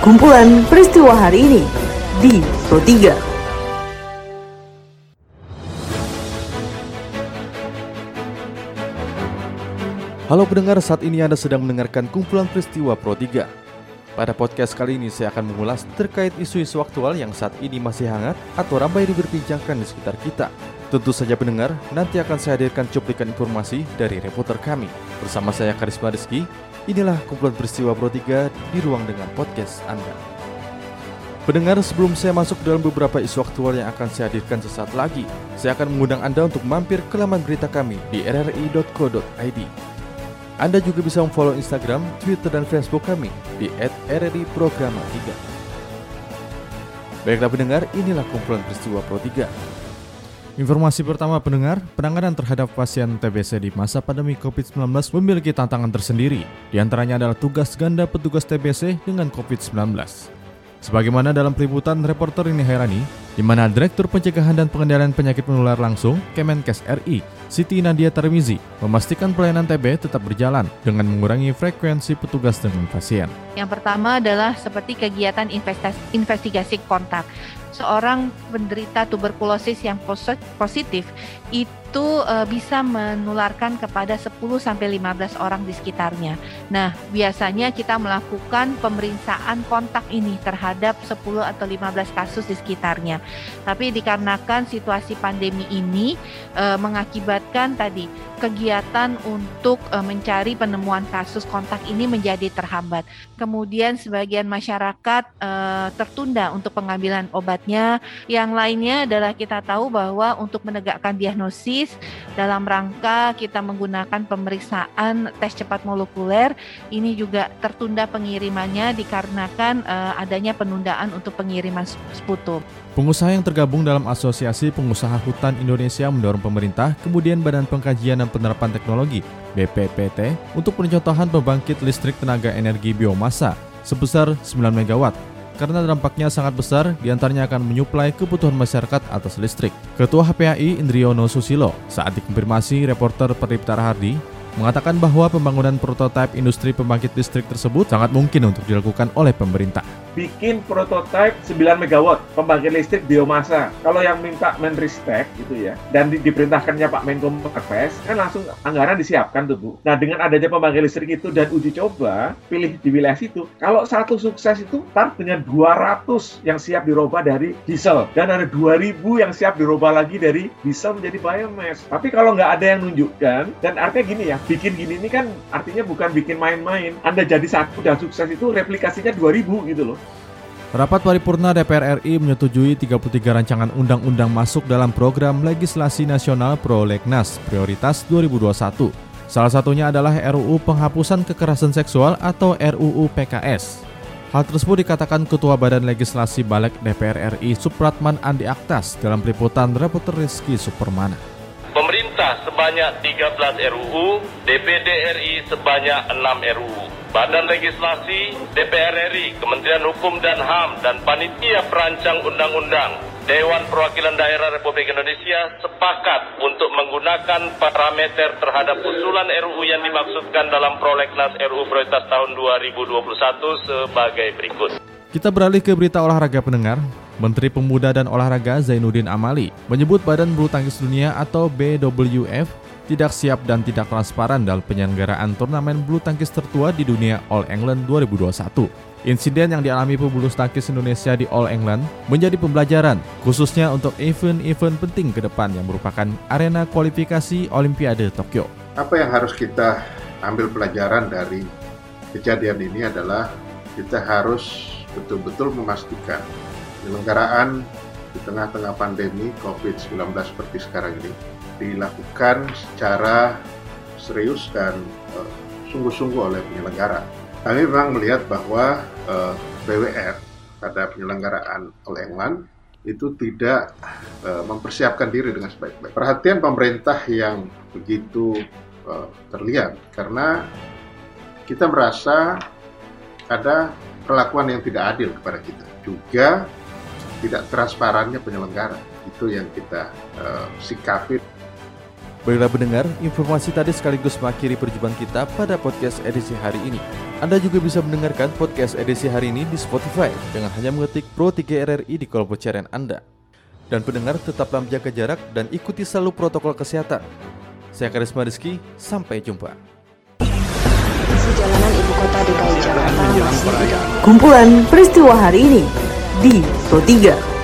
kumpulan peristiwa hari ini di Pro 3. Halo pendengar, saat ini Anda sedang mendengarkan kumpulan peristiwa Pro 3. Pada podcast kali ini saya akan mengulas terkait isu-isu aktual yang saat ini masih hangat atau ramai diperbincangkan di sekitar kita. Tentu saja pendengar, nanti akan saya hadirkan cuplikan informasi dari reporter kami. Bersama saya Karisma Rizky, inilah kumpulan peristiwa Pro 3 di ruang dengan podcast Anda. Pendengar, sebelum saya masuk dalam beberapa isu aktual yang akan saya hadirkan sesaat lagi, saya akan mengundang Anda untuk mampir ke laman berita kami di rri.co.id. Anda juga bisa memfollow Instagram, Twitter, dan Facebook kami di @rri_programa3. Baiklah pendengar, inilah kumpulan peristiwa Pro 3. Informasi pertama pendengar, penanganan terhadap pasien TBC di masa pandemi COVID-19 memiliki tantangan tersendiri. Di antaranya adalah tugas ganda petugas TBC dengan COVID-19. Sebagaimana dalam peliputan reporter ini Hairani, di mana Direktur Pencegahan dan Pengendalian Penyakit Menular Langsung Kemenkes RI, Siti Nadia Tarmizi, memastikan pelayanan TB tetap berjalan dengan mengurangi frekuensi petugas dengan pasien. Yang pertama adalah seperti kegiatan investigasi kontak seorang penderita tuberkulosis yang positif itu uh, bisa menularkan kepada 10 sampai 15 orang di sekitarnya. Nah, biasanya kita melakukan pemeriksaan kontak ini terhadap 10 atau 15 kasus di sekitarnya. Tapi dikarenakan situasi pandemi ini uh, mengakibatkan tadi kegiatan untuk uh, mencari penemuan kasus kontak ini menjadi terhambat. Kemudian sebagian masyarakat uh, tertunda untuk pengambilan obatnya. Yang lainnya adalah kita tahu bahwa untuk menegakkan diagnosis dalam rangka kita menggunakan pemeriksaan tes cepat molekuler ini juga tertunda pengirimannya dikarenakan uh, adanya penundaan untuk pengiriman sputum. Pengusaha yang tergabung dalam Asosiasi Pengusaha Hutan Indonesia mendorong pemerintah, kemudian Badan Pengkajian dan Penerapan Teknologi BPPT untuk pencontohan pembangkit listrik tenaga energi biomasa sebesar 9 MW karena dampaknya sangat besar di antaranya akan menyuplai kebutuhan masyarakat atas listrik. Ketua HPAI Indriono Susilo saat dikonfirmasi reporter Peripta Hardi mengatakan bahwa pembangunan prototipe industri pembangkit listrik tersebut sangat mungkin untuk dilakukan oleh pemerintah bikin prototipe 9 MW pembangkit listrik biomasa. Kalau yang minta Menristek gitu ya, dan di, diperintahkannya Pak Menko Marves, kan langsung anggaran disiapkan tuh Bu. Nah dengan adanya pembangkit listrik itu dan uji coba, pilih di wilayah situ, kalau satu sukses itu start dengan 200 yang siap dirubah dari diesel, dan ada 2000 yang siap dirubah lagi dari diesel menjadi biomass. Tapi kalau nggak ada yang nunjukkan, dan artinya gini ya, bikin gini ini kan artinya bukan bikin main-main. Anda jadi satu dan sukses itu replikasinya 2000 gitu loh. Rapat paripurna DPR RI menyetujui 33 rancangan undang-undang masuk dalam program legislasi nasional Prolegnas Prioritas 2021. Salah satunya adalah RUU Penghapusan Kekerasan Seksual atau RUU PKS. Hal tersebut dikatakan Ketua Badan Legislasi Balik DPR RI Supratman Andi Aktas dalam peliputan reporter Rizky Supermana. Pemerintah sebanyak 13 RUU, DPD RI sebanyak 6 RUU. Badan Legislasi, DPR RI, Kementerian Hukum dan HAM, dan Panitia Perancang Undang-Undang Dewan Perwakilan Daerah Republik Indonesia sepakat untuk menggunakan parameter terhadap usulan RUU yang dimaksudkan dalam prolegnas RUU Prioritas tahun 2021 sebagai berikut. Kita beralih ke berita olahraga pendengar. Menteri Pemuda dan Olahraga Zainuddin Amali menyebut Badan Bulu Tangkis Dunia atau BWF tidak siap dan tidak transparan dalam penyelenggaraan turnamen bulu tangkis tertua di dunia All England 2021. Insiden yang dialami pebulu tangkis Indonesia di All England menjadi pembelajaran, khususnya untuk event-event penting ke depan yang merupakan arena kualifikasi Olimpiade Tokyo. Apa yang harus kita ambil pelajaran dari kejadian ini adalah kita harus betul-betul memastikan penyelenggaraan di tengah-tengah pandemi COVID-19 seperti sekarang ini dilakukan secara serius dan uh, sungguh-sungguh oleh penyelenggara. Kami memang melihat bahwa uh, eh, BWR pada penyelenggaraan All England itu tidak uh, mempersiapkan diri dengan sebaik-baik. Perhatian pemerintah yang begitu terlihat karena kita merasa ada perlakuan yang tidak adil kepada kita. Juga tidak transparannya penyelenggara. Itu yang kita uh, sikapi Baiklah pendengar, informasi tadi sekaligus mengakhiri perjumpaan kita pada podcast edisi hari ini. Anda juga bisa mendengarkan podcast edisi hari ini di Spotify dengan hanya mengetik Pro 3 RRI di kolom pencarian Anda. Dan pendengar tetaplah menjaga jarak dan ikuti selalu protokol kesehatan. Saya Karisma Rizky, sampai jumpa. Jalanan ibu kota DKI Jakarta masih Kumpulan peristiwa hari ini di Pro 3.